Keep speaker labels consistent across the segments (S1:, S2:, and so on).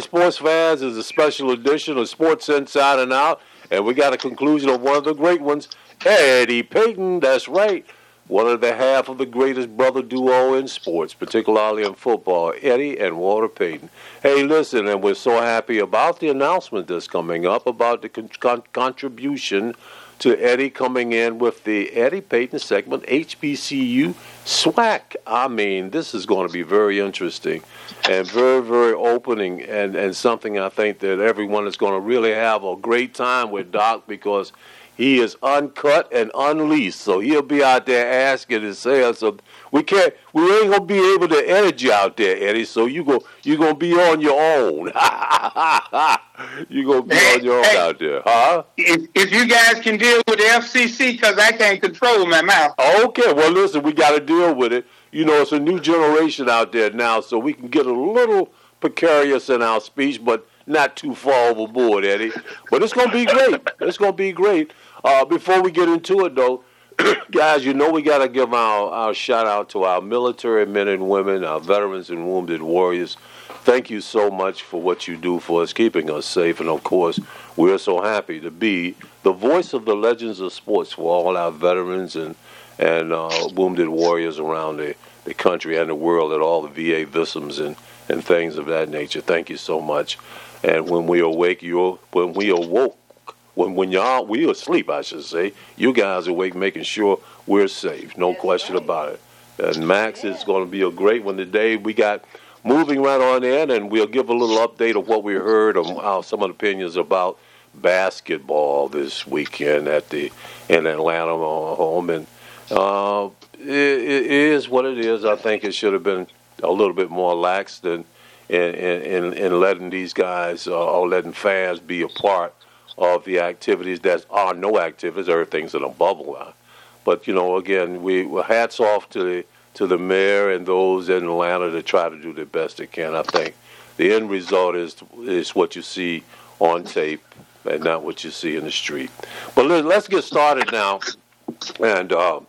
S1: Sports fans, is a special edition of Sports Inside and Out, and we got a conclusion of one of the great ones, Eddie Payton. That's right, one of the half of the greatest brother duo in sports, particularly in football, Eddie and Walter Payton. Hey, listen, and we're so happy about the announcement that's coming up about the con- con- contribution to Eddie coming in with the Eddie Payton segment, HBCU SWAC. I mean, this is going to be very interesting and very, very opening and, and something I think that everyone is going to really have a great time with Doc because he is uncut and unleashed. So he'll be out there asking and saying so we can't we ain't gonna be able to edit you out there, Eddie. So you go you gonna be on your own. you gonna be
S2: Hey,
S1: on your own
S2: hey.
S1: out there, huh?
S2: If, if you guys can deal with the FCC, because I can't control my mouth.
S1: Okay, well, listen, we got to deal with it. You know, it's a new generation out there now, so we can get a little precarious in our speech, but not too far overboard, Eddie. But it's going to be great. It's going to be great. Uh, before we get into it, though, guys, you know we got to give our, our shout out to our military men and women, our veterans and wounded warriors. Thank you so much for what you do for us, keeping us safe. And of course, we're so happy to be the voice of the legends of sports for all our veterans and, and uh, wounded warriors around the, the country and the world at all the VA victims and, and things of that nature. Thank you so much. And when we awake, you when we awoke, when when y'all we asleep, I should say, you guys awake, making sure we're safe. No question about it. And Max is going to be a great one today. We got moving right on in, and we'll give a little update of what we heard of uh, some of the opinions about basketball this weekend at the in Atlanta uh, home, and uh, it, it is what it is. I think it should have been a little bit more lax than in in, in letting these guys uh, or letting fans be a part of the activities that are no activities. Everything's in a bubble. Uh, but you know, again, we hats off to the to the mayor and those in Atlanta to try to do the best they can. I think the end result is is what you see on tape and not what you see in the street. But let, let's get started now. And uh,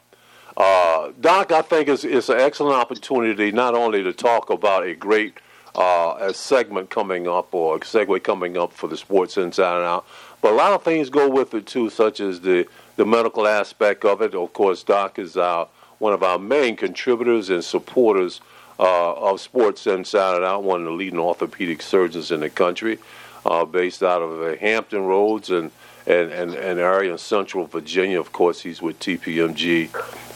S1: uh, Doc, I think it's, it's an excellent opportunity not only to talk about a great uh, a segment coming up or a segue coming up for the Sports Inside and Out, but a lot of things go with it too, such as the, the medical aspect of it. Of course, Doc is our, one of our main contributors and supporters uh, of Sports Inside and Out, one of the leading orthopedic surgeons in the country, uh, based out of uh, Hampton Roads and, and, and, and area in Central Virginia. Of course, he's with TPMG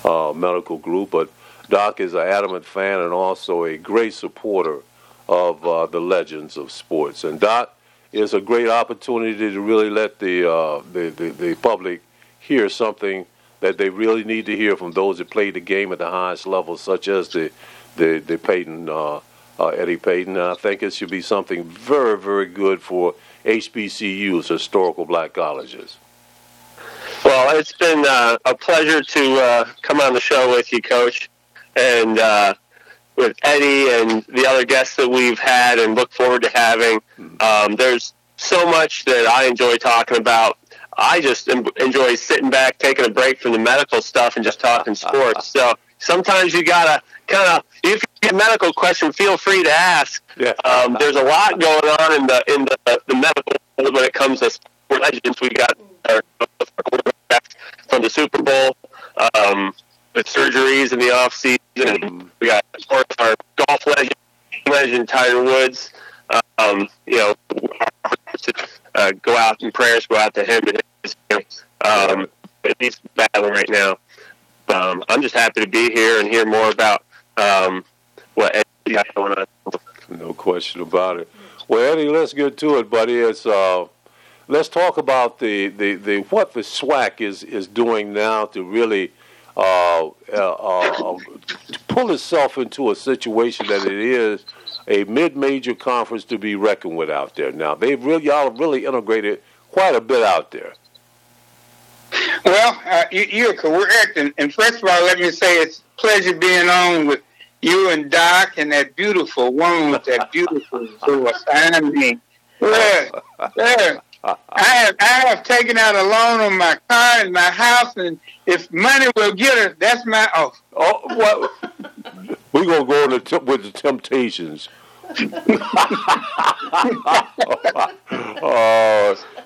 S1: uh, Medical Group, but Doc is an adamant fan and also a great supporter of uh, the legends of sports. And Doc, it's a great opportunity to really let the, uh, the, the, the public hear something that they really need to hear from those that play the game at the highest level, such as the, the, the Payton, uh, uh, Eddie Payton. I think it should be something very, very good for HBCUs, historical black colleges.
S3: Well, it's been uh, a pleasure to uh, come on the show with you, Coach, and uh, with Eddie and the other guests that we've had and look forward to having. Um, there's so much that I enjoy talking about. I just enjoy sitting back, taking a break from the medical stuff, and just talking sports. So sometimes you gotta kind of, if you get a medical question, feel free to ask.
S1: Yeah.
S3: Um, there's a lot going on in the in the, the medical world when it comes to legends. We got our quarterbacks from the Super Bowl, um, with surgeries in the off season. We got of course our golf legend, legend Tiger Woods. Um, you know, uh, go out in prayers go out to him and his. Um, he's battling right now. Um, I'm just happy to be here and hear more about um, what Eddie got going on.
S1: No question about it. Well, Eddie, let's get to it, buddy. It's uh, let's talk about the, the, the what the SWAC is is doing now to really uh, uh, uh, pull itself into a situation that it is a mid-major conference to be reckoned with out there. Now they've really y'all have really integrated quite a bit out there.
S2: Well, uh, you, you're correct. And, and first of all, let me say it's a pleasure being on with you and Doc and that beautiful woman with that beautiful voice. I mean, yeah, yeah. I have I have taken out a loan on my car and my house, and if money will get her, that's my oh.
S1: Oh? We're gonna go on the temp- with the Temptations. uh,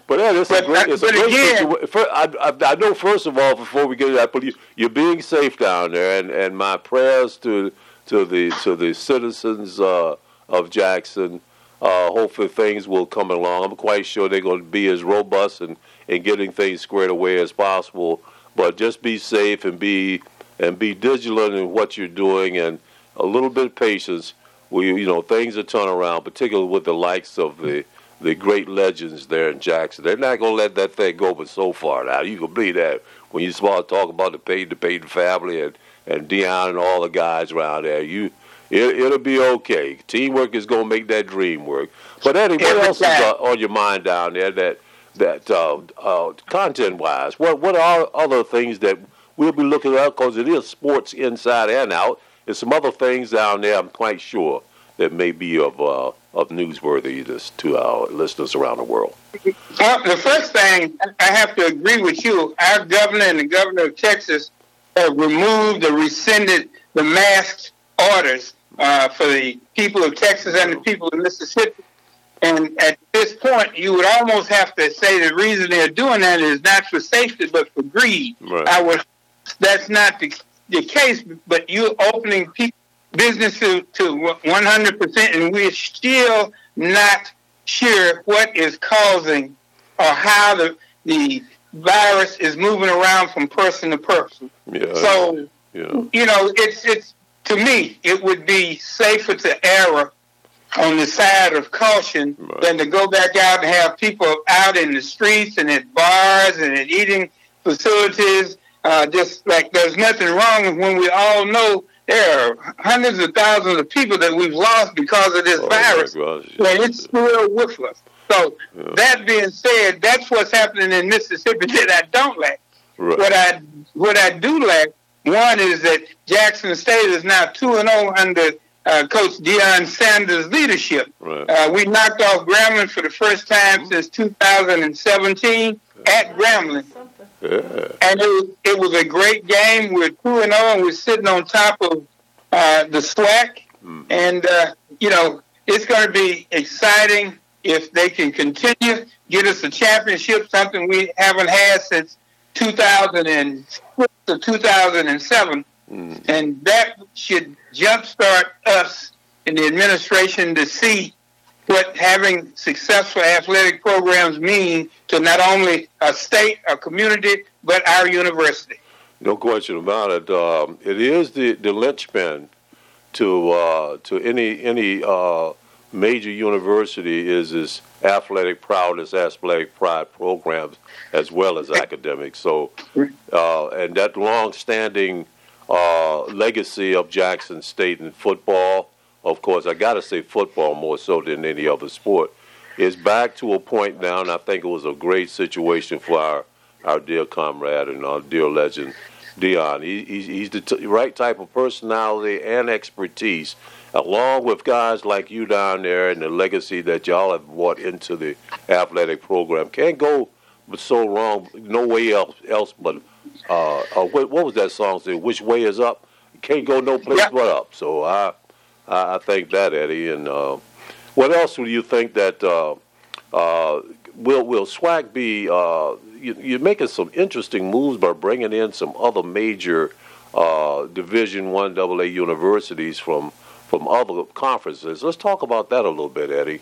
S1: but yeah, it's a great, it's a great situation. I, I, I, know, first of all, before we get to that, police, you're being safe down there, and, and my prayers to to the to the citizens uh, of Jackson. Uh, hopefully, things will come along. I'm quite sure they're going to be as robust and, and getting things squared away as possible. But just be safe and be and be vigilant in what you're doing, and a little bit of patience. We, you know, things will turn around, particularly with the likes of the the great legends there in Jackson. They're not going to let that thing go but so far now. You can be that when you start talking about the Payton, the Payton family and, and Deion and all the guys around there. You, it, it'll be okay. Teamwork is going to make that dream work. But Eddie, what else is uh, on your mind down there that that uh, uh, content wise? What what are other things that we'll be looking at? Because it is sports inside and out. There's some other things down there. I'm quite sure that may be of uh, of newsworthiness to our listeners around the world?
S2: Well, the first thing I have to agree with you. Our governor and the governor of Texas have removed or rescinded the mask orders uh, for the people of Texas and the people of Mississippi. And at this point, you would almost have to say the reason they're doing that is not for safety, but for greed. Right. I would. That's not the, the case, but you're opening people business to, to 100%, and we're still not sure what is causing or how the, the virus is moving around from person to person. Yeah. So, yeah. you know, it's, it's, to me, it would be safer to err on the side of caution right. than to go back out and have people out in the streets and at bars and at eating facilities. Uh, just like there's nothing wrong when we all know there are hundreds of thousands of people that we've lost because of this oh virus, and it's still with us. So yeah. that being said, that's what's happening in Mississippi that I don't like. Right. What I what I do like, one is that Jackson State is now two and zero oh under uh, Coach Deion Sanders' leadership. Right. Uh, we knocked off Grambling for the first time mm-hmm. since 2017 yeah. at Grambling. Yeah. And it was, it was a great game. We're 2 and 0, and we're sitting on top of uh, the SWAC. Mm. And, uh, you know, it's going to be exciting if they can continue, get us a championship, something we haven't had since 2006 or 2007. Mm. And that should jumpstart us in the administration to see what having successful athletic programs mean to not only a state, a community, but our university.
S1: No question about it. Um, it is the, the linchpin to uh, to any any uh, major university is this athletic prowess, athletic pride programs as well as academics. So, uh, and that long-standing uh, legacy of Jackson State in football of course, I got to say football more so than any other sport, is back to a point now, and I think it was a great situation for our, our dear comrade and our dear legend, Deion. He, he's, he's the t- right type of personality and expertise, along with guys like you down there and the legacy that y'all have brought into the athletic program. Can't go but so wrong, no way else, else but, uh, uh, what, what was that song say? Which way is up? Can't go no place yeah. but up. So I I, think that, Eddie. And uh, what else do you think that uh, uh, will will SWAC be? Uh, you, you're making some interesting moves by bringing in some other major uh, Division One AA universities from from other conferences. Let's talk about that a little bit, Eddie.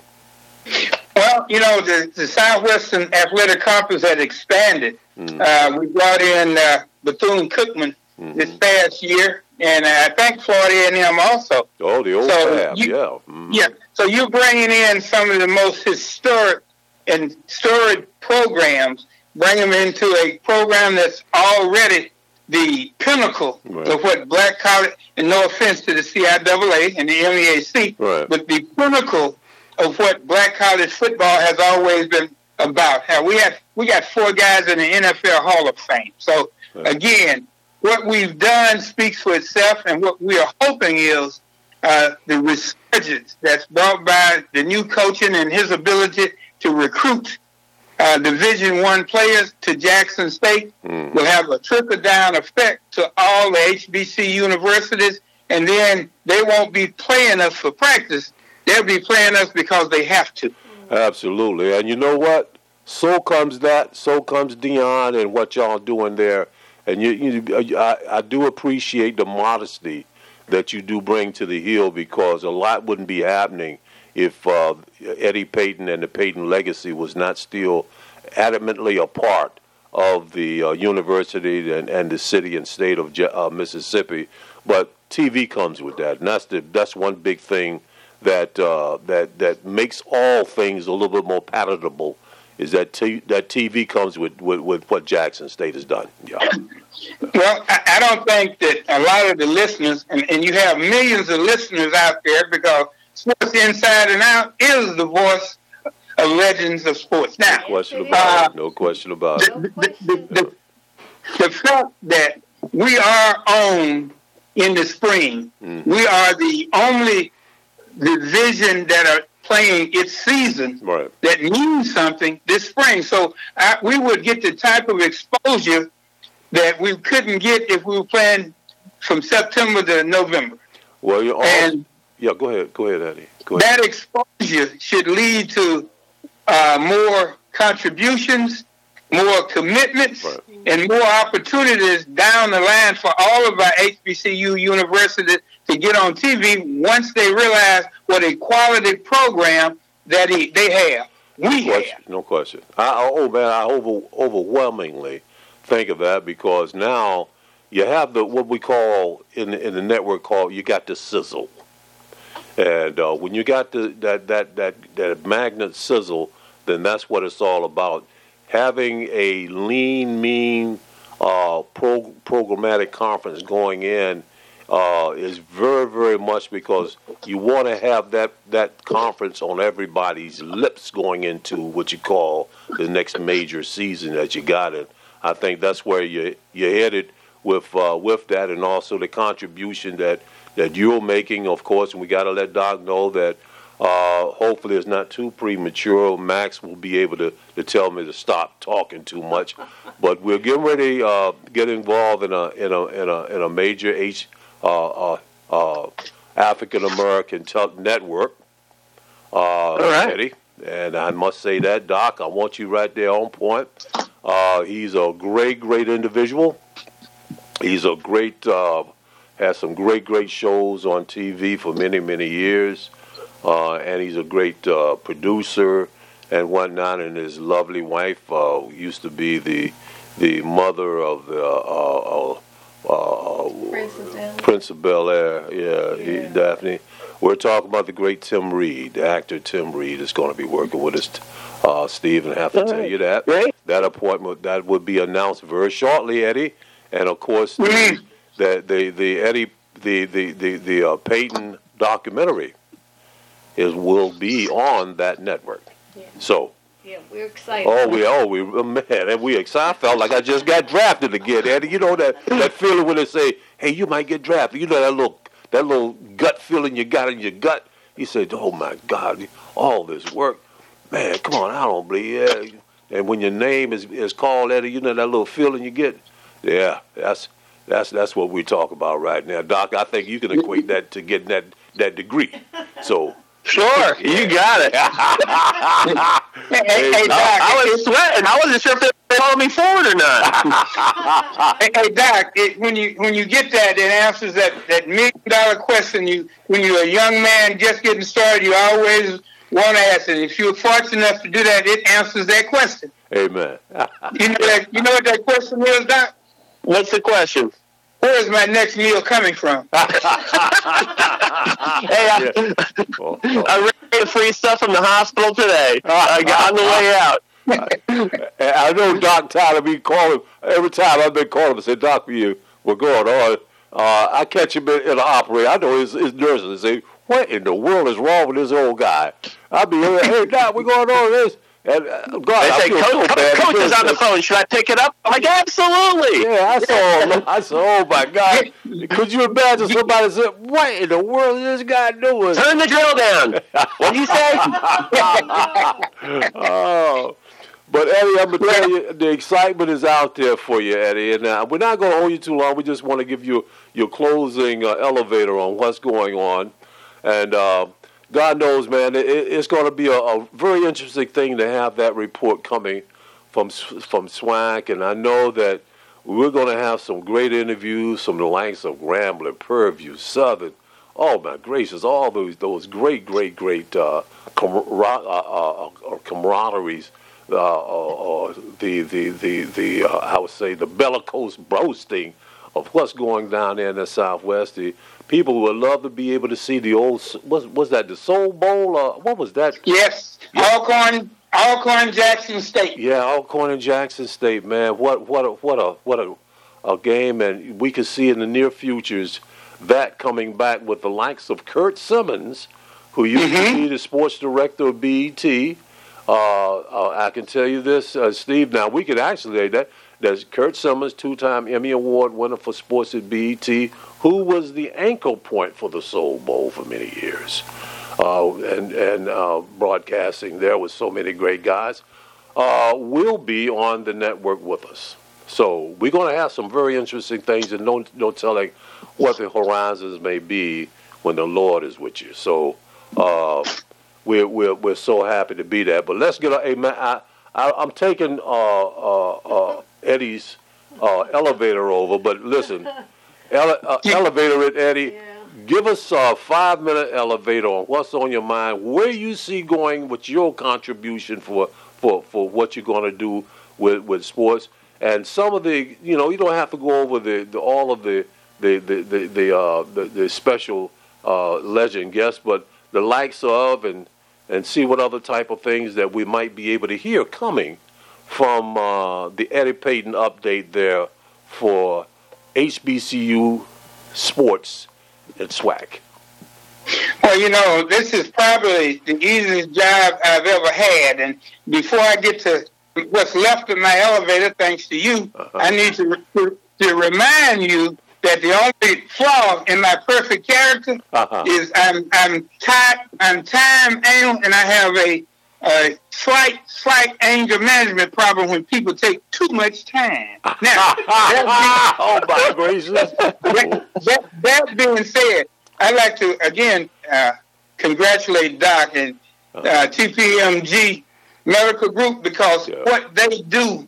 S2: Well, you know, the, the Southwestern Athletic Conference had expanded. Mm. Uh, we brought in uh, Bethune Cookman mm-hmm. this past year, and I think Florida A&M also.
S1: Oh, the old so Fab, you, yeah. Mm.
S2: Yeah. So you're bringing in some of the most historic and storied programs, bring them into a program that's already the pinnacle right. of what black college, and no offense to the CIAA and the MEAC, right. but the pinnacle of what black college football has always been about. How we have we got four guys in the NFL Hall of Fame. So right. again, what we've done speaks for itself, and what we are hoping is uh, the resurgence that's brought by the new coaching and his ability to recruit uh, Division One players to Jackson State mm. will have a trickle down effect to all the HBC universities, and then they won't be playing us for practice. they'll be playing us because they have to.
S1: Absolutely. And you know what? So comes that. So comes Deion and what y'all doing there. And you, you I, I do appreciate the modesty that you do bring to the hill because a lot wouldn't be happening if uh, Eddie Payton and the Payton legacy was not still adamantly a part of the uh, university and, and the city and state of uh, Mississippi. But TV comes with that, and that's the that's one big thing that uh, that that makes all things a little bit more palatable. Is that t- that TV comes with, with, with what Jackson State has done? Yeah.
S2: Well, I, I don't think that a lot of the listeners, and, and you have millions of listeners out there because Sports Inside and Out is the voice of legends of sports. Now,
S1: no question about uh, it. No question about
S2: the, it. The, the, the, the, fact that we are on in the spring, mm-hmm. we are the only division that are playing its season
S1: right.
S2: that means something this spring. So I, we would get the type of exposure that we couldn't get if we were playing from September to November.
S1: Well, you're and yeah, go ahead, go ahead, Eddie. Go
S2: ahead. That exposure should lead to uh, more contributions, more commitments, right. and more opportunities down the line for all of our HBCU universities to get on TV once they realize what a quality program that he, they have. We
S1: no question,
S2: have.
S1: No question. I, oh man, I over, overwhelmingly think of that because now you have the what we call in in the network called you got the sizzle, and uh, when you got the that that that that magnet sizzle, then that's what it's all about. Having a lean, mean uh, pro- programmatic conference going in uh, is very, very much because you want to have that, that conference on everybody's lips going into what you call the next major season that you got it. I think that's where you you're headed with uh, with that, and also the contribution that that you're making, of course. And we got to let Doc know that uh, hopefully it's not too premature. Max will be able to, to tell me to stop talking too much. But we're getting ready uh, get involved in a in a in a in a major H uh, uh, uh African American network. Uh,
S2: All right.
S1: Eddie. And I must say that, Doc, I want you right there on point. Uh, he's a great, great individual. He's a great, uh, has some great, great shows on TV for many, many years. Uh, and he's a great uh, producer and whatnot. And his lovely wife uh, used to be the the mother of the uh, Prince of Bel Air. Yeah, yeah. He, Daphne. We're talking about the great Tim Reid, the actor Tim Reid is going to be working with us. Uh, Steve, and I have to tell you that
S2: Great.
S1: that appointment that would be announced very shortly, Eddie, and of course the
S2: mm-hmm.
S1: the, the, the Eddie the the the, the uh, Payton documentary is will be on that network.
S4: Yeah.
S1: So.
S4: Yeah, we're excited. Oh,
S1: we oh we man, and we excited. I felt like I just got drafted again, Eddie. You know that that feeling when they say, "Hey, you might get drafted." You know that little that little gut feeling you got in your gut. He said, "Oh my God, all this work, man! Come on, I don't believe." Yeah. And when your name is is called Eddie, you know that little feeling you get. Yeah, that's that's that's what we talk about right now, Doc. I think you can equate that to getting that that degree. So
S3: Sure, you got it.
S2: hey, hey, hey, Doc,
S3: I, I was sweating. I wasn't sure if they called me forward or
S2: not. hey, hey, Doc, it, when you when you get that, it answers that, that million dollar question. You when you're a young man just getting started, you always want to ask it. If you're fortunate enough to do that, it answers that question.
S1: Amen.
S2: you know that you know what that question is, Doc?
S3: What's the question?
S2: Where is my next meal coming from? hey,
S3: I, well, well. I ran free stuff from the hospital today. I got on the way out.
S1: I, I know Doc Tyler be calling every time I've been calling him and say, Doc, you what's going on? Uh, I catch him in, in the operator. I know his, his nurses say, What in the world is wrong with this old guy? I'll be hey Doc, we're going on this. And uh, God,
S3: they say, Coach, so Coach, Coach is on the phone. Should I pick it up? I'm like, absolutely.
S1: Yeah, I saw. I saw. Oh my God! Could you imagine somebody said, "What in the world is this guy doing?"
S3: Turn the drill down. what do you say?
S1: oh. But Eddie, I'm gonna tell you, the excitement is out there for you, Eddie, and uh, we're not gonna hold you too long. We just want to give you your closing uh, elevator on what's going on, and uh, God knows, man, it, it's going to be a, a, very interesting thing to have that report coming from from SWAC, and I know that we're going to have some great interviews from the likes of Grambling, Prairie View, Southern. Oh my gracious! All those those great, great, great uh, camar- uh, uh, camaraderies. Uh, uh, uh, the the the the I would say the bellicose boasting of what's going down there in the Southwest. The people would love to be able to see the old. Was was that the Soul Bowl? Uh, what was that?
S2: Yes, yeah. Alcorn, Alcorn Jackson State.
S1: Yeah, Alcorn and Jackson State. Man, what what a what a what a, a game, and we could see in the near futures that coming back with the likes of Kurt Simmons, who used mm-hmm. to be the sports director of BET. Uh, uh, I can tell you this, uh, Steve. Now we could actually that there's Kurt Simmons, two-time Emmy Award winner for sports at BET, who was the anchor point for the Soul Bowl for many years, uh, and and uh, broadcasting there with so many great guys, uh, will be on the network with us. So we're going to have some very interesting things, and no no telling what the horizons may be when the Lord is with you. So uh, we're we're we're so happy to be there. But let's get hey, man. I, I, am taking uh, uh, uh Eddie's uh, elevator over. But listen, ele- uh, elevator it, Eddie. Yeah. Give us a five minute elevator on what's on your mind, where you see going with your contribution for, for, for what you're going to do with, with sports. And some of the, you know, you don't have to go over the, the all of the the the the the, uh, the, the special uh, legend guests, but the likes of and and see what other type of things that we might be able to hear coming from uh, the Eddie Payton update there for HBCU sports at SWAC?
S2: Well, you know, this is probably the easiest job I've ever had. And before I get to what's left of my elevator, thanks to you, uh-huh. I need to, to, to remind you that the only flaw in my perfect character uh-huh. is I'm I'm time I'm time anal and I have a a slight, slight anger management problem when people take too much time. Now, that
S1: being, oh my gracious!
S2: That, that, that, being said, I'd like to again uh, congratulate Doc and uh, TPMG Medical Group because yeah. what they do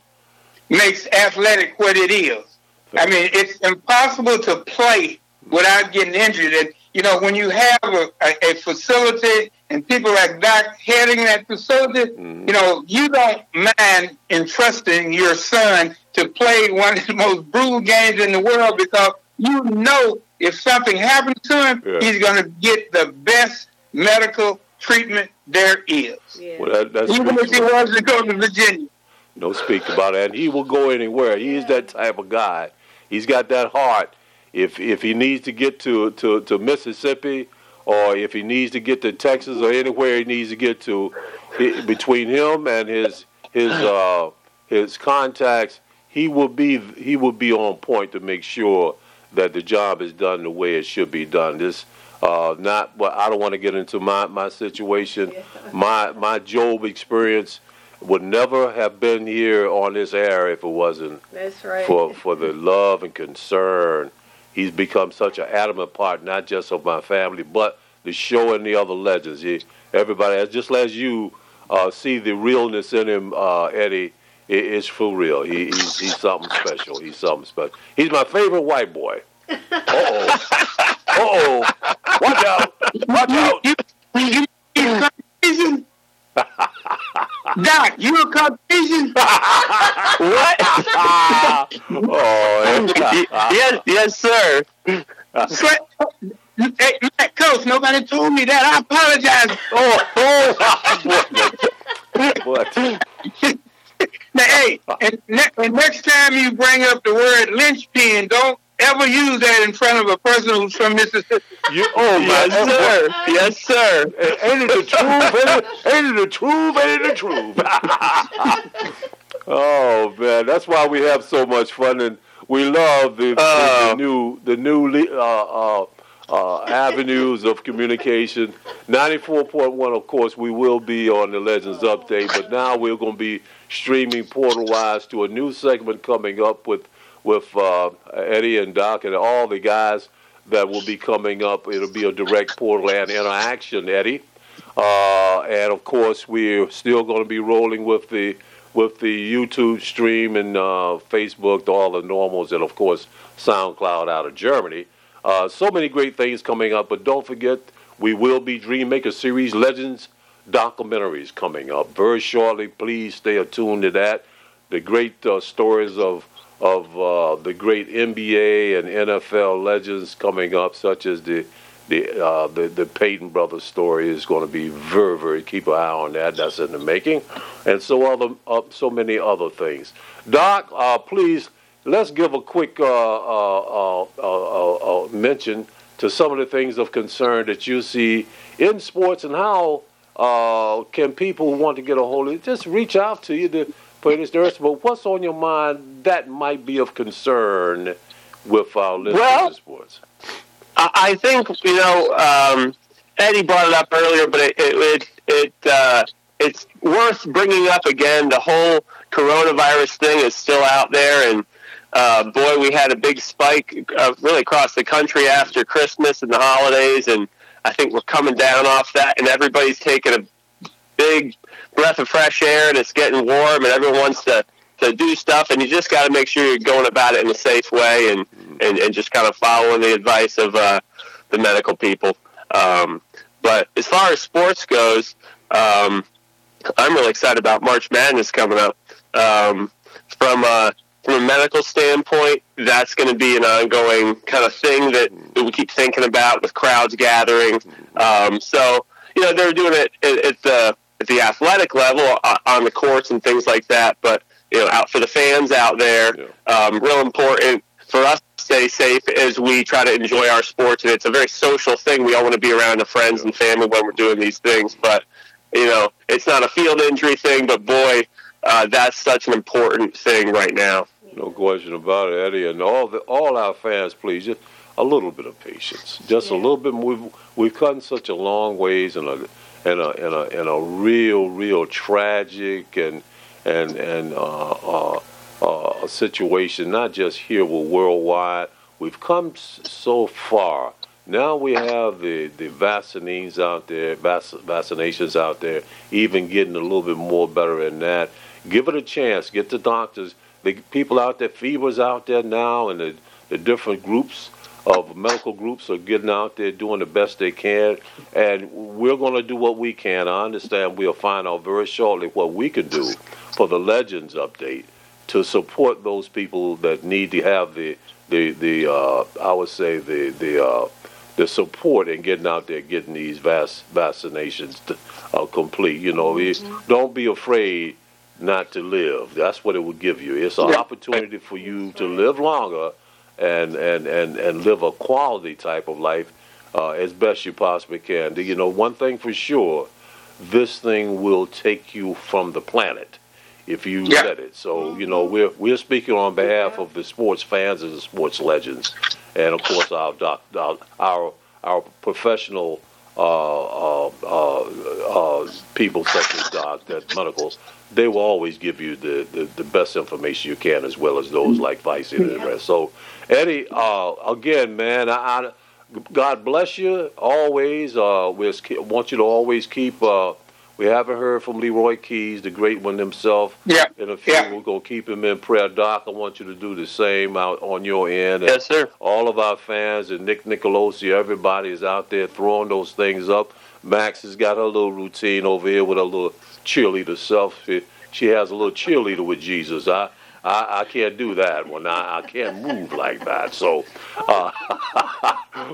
S2: makes athletic what it is. I mean, it's impossible to play without getting injured. And you know, when you have a, a, a facility and people like Doc heading that facility, mm-hmm. you know, you don't mind entrusting your son to play one of the most brutal games in the world because you know if something happens to him, yeah. he's going to get the best medical treatment there is. Yeah. Well, that, Even if he wants to go to Virginia.
S1: No speak about it. And he will go anywhere. He is that type of guy. He's got that heart. If if he needs to get to, to, to Mississippi or if he needs to get to Texas or anywhere he needs to get to, he, between him and his his uh, his contacts, he will be he will be on point to make sure that the job is done the way it should be done. This uh, not well, I don't want to get into my, my situation. My my Job experience would never have been here on this air if it wasn't
S4: right.
S1: for for the love and concern he's become such an adamant part, not just of my family, but the show and the other legends. He, everybody, just as you uh, see the realness in him, uh, Eddie, it, it's for real. He, he's, he's something special. He's something special. He's my favorite white boy. Uh oh. uh oh. Watch out. Watch out. You, you,
S2: you, Doc, you a Caucasian?
S3: what? oh, yes, yes, sir.
S2: Hey, Matt Coach, nobody told me that. I apologize. Oh, oh. what? now, hey, and, ne- and next time you bring up the word linchpin, don't ever use that in front of a person who's from Mississippi.
S1: You, oh
S3: yes,
S1: my,
S3: sir. Yes, sir.
S1: Ain't it the truth? Ain't it the truth? Ain't it the truth? oh man, that's why we have so much fun and we love the, uh, the, new the new uh, uh, uh, avenues of communication. 94.1, of course, we will be on the Legends Update, but now we're going to be streaming portal wise to a new segment coming up with with uh, Eddie and Doc and all the guys that will be coming up. It'll be a direct portal and interaction, Eddie. Uh, and of course, we're still going to be rolling with the with the YouTube stream and uh, Facebook, all the normals, and of course SoundCloud out of Germany. Uh, so many great things coming up, but don't forget we will be Dream Maker Series Legends documentaries coming up very shortly. Please stay attuned to that. The great uh, stories of of uh, the great NBA and NFL legends coming up, such as the the uh, the, the Payton brothers story is going to be very very keep an eye on that. That's in the making, and so other uh, so many other things. Doc, uh, please let's give a quick uh, uh, uh, mention to some of the things of concern that you see in sports and how can people who want to get a hold of it? Just reach out to you to put this there. But what's on your mind that might be of concern with our listeners well, in sports?
S3: I think you know um, Eddie brought it up earlier, but it it it, uh, it's worth bringing up again. The whole coronavirus thing is still out there, and uh, boy, we had a big spike uh, really across the country after Christmas and the holidays, and I think we're coming down off that, and everybody's taking a big breath of fresh air, and it's getting warm, and everyone wants to to do stuff, and you just got to make sure you're going about it in a safe way, and and, and just kind of following the advice of uh, the medical people. Um, but as far as sports goes, um, I'm really excited about March Madness coming up. Um, from a from a medical standpoint, that's going to be an ongoing kind of thing that we keep thinking about with crowds gathering. Um, so you know they're doing it at, at the at the athletic level uh, on the courts and things like that, but you know out for the fans out there, um, real important for us to stay safe as we try to enjoy our sports. And it's a very social thing. We all want to be around the friends and family when we're doing these things. But, you know, it's not a field injury thing, but boy, uh, that's such an important thing right now.
S1: No question about it, Eddie. And all the, all our fans, please, just a little bit of patience. Just yeah. a little bit. We've, we've come such a long ways in a, in a, in a, in a real, real tragic and, and, and, uh, uh, uh, situation, not just here, but worldwide. We've come so far. Now we have the, the vaccines out there, vac- vaccinations out there, even getting a little bit more better than that. Give it a chance. Get the doctors, the people out there, fevers out there now, and the, the different groups of medical groups are getting out there doing the best they can. And we're going to do what we can. I understand we'll find out very shortly what we can do for the Legends update to support those people that need to have the the the uh, I would say the the uh, the support in getting out there getting these vac- vaccinations to, uh, complete. You know, mm-hmm. don't be afraid not to live. That's what it would give you. It's an yeah. opportunity for you to live longer and and and and live a quality type of life uh, as best you possibly can. You know, one thing for sure, this thing will take you from the planet if you yeah. let it. So you know we're we're speaking on behalf of the sports fans and the sports legends, and of course our doc, our our, our professional uh, uh, uh, uh, people such as Doc, that medical, they will always give you the, the, the, best information you can, as well as those like Vice and the rest. So, Eddie, uh, again, man, I, I, God bless you always. Uh, we want you to always keep we haven't heard from Leroy Keyes, the great one himself.
S2: Yeah.
S1: In a few, yeah. we're going to keep him in prayer. Doc, I want you to do the same out on your end.
S3: And yes, sir.
S1: All of our fans and Nick Nicolosi, everybody is out there throwing those things up. Max has got her little routine over here with her little cheerleader self. She, she has a little cheerleader with Jesus. I, I, I can't do that one. I, I can't move like that. So, uh,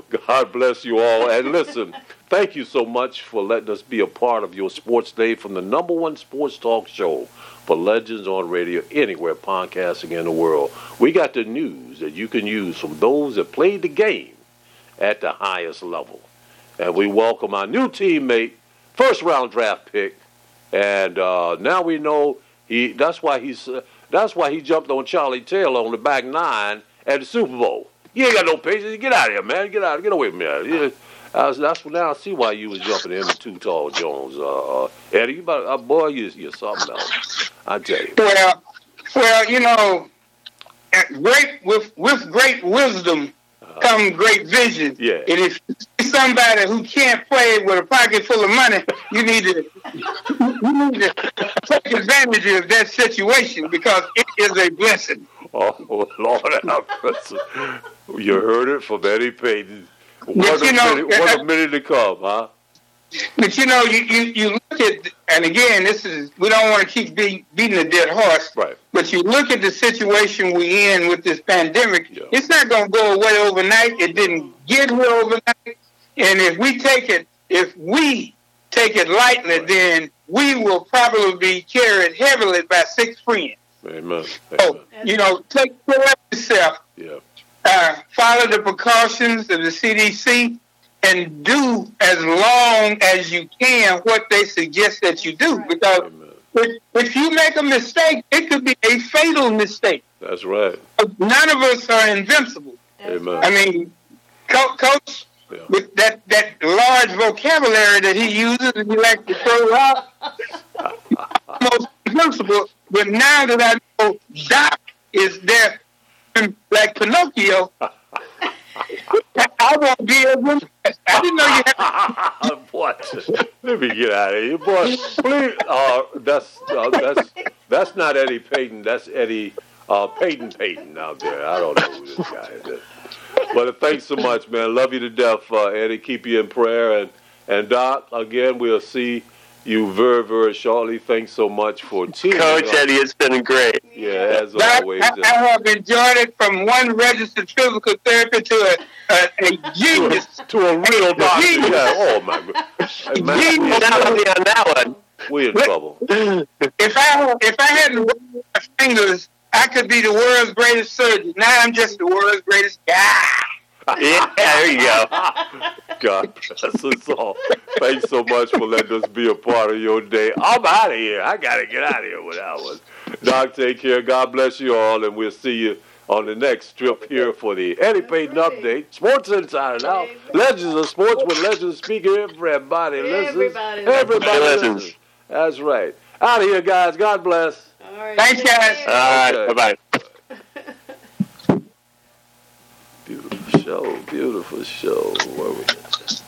S1: God bless you all. And listen, Thank you so much for letting us be a part of your sports day from the number one sports talk show for Legends on Radio anywhere podcasting in the world. We got the news that you can use from those that played the game at the highest level. And we welcome our new teammate, first round draft pick. And uh, now we know he that's why he's uh, that's why he jumped on Charlie Taylor on the back nine at the Super Bowl. You ain't got no patience. Get out of here, man. Get out. Get away from me. Uh, that's now I see why you was jumping in the Too Tall Jones. Uh, uh, Eddie, you about, uh, boy, you, you're something else. I tell you.
S2: Well, well, you know, great with with great wisdom uh, come great vision.
S1: Yeah.
S2: And if somebody who can't play with a pocket full of money, you need to you need to take advantage of that situation because it is a blessing.
S1: Oh Lord have mercy! You heard it from Eddie Payton. What, a,
S2: you know,
S1: minute, what a minute to come, huh?
S2: But you know, you, you, you look at, and again, this is, we don't want to keep be, beating a dead horse,
S1: Right.
S2: but you look at the situation we're in with this pandemic,
S1: Yeah.
S2: it's not going to go away overnight. It didn't get here overnight. And if we take it, if we take it lightly, then we will probably be carried heavily by six friends.
S1: Amen.
S2: So,
S1: Amen.
S2: you know, take care of yourself,
S1: Yeah.
S2: uh, follow the precautions of the CDC, and do as long as you can what they suggest that you do. Because if, if you make a mistake, it could be a fatal mistake.
S1: That's right.
S2: None of us are invincible.
S1: Amen.
S2: I mean, Coach,
S1: Yeah.
S2: with that, that large vocabulary that he uses and he likes to throw out, almost invincible. But now that I know Doc is there, like Pinocchio, I won't give him. I didn't know you had.
S1: what? Let me get out of here, boy. Please. Uh, that's uh, that's that's not Eddie Payton. That's Eddie uh, Payton Payton out there. I don't know who this guy is. But thanks so much, man. Love you to death, uh, Eddie. Keep you in prayer, and and Doc. Again, we'll see you very very shortly. Thanks so much for tuning.
S3: Coach
S1: in.
S3: Eddie, it's been great.
S1: Yeah, as
S2: Doc,
S1: always.
S2: I, I have enjoyed it from one registered physical therapist to a, a, a genius.
S1: to a real doctor. Yeah. Oh my God. Hey, man, we
S3: Not only on that one.
S1: We in trouble.
S2: If I if I hadn't worked my fingers, I could be the world's greatest surgeon. Now I'm just the world's greatest guy.
S3: Yeah, there you go.
S1: God bless us all. Thanks so much for letting us be a part of your day. I'm out of here. I got to get out of here with that one. Doc, take care. God bless you all, and we'll see you on the next trip here for the Eddie Payton Update. Sports Insider now. Legends of Sports with Legends Speaker. Everybody listens.
S4: Everybody
S1: Everybody
S3: listens.
S1: listens. That's right. Out of here, guys. God bless.
S4: All right.
S2: Thanks, guys.
S3: All right. Bye bye.
S1: Beautiful show. Beautiful show. Where we at?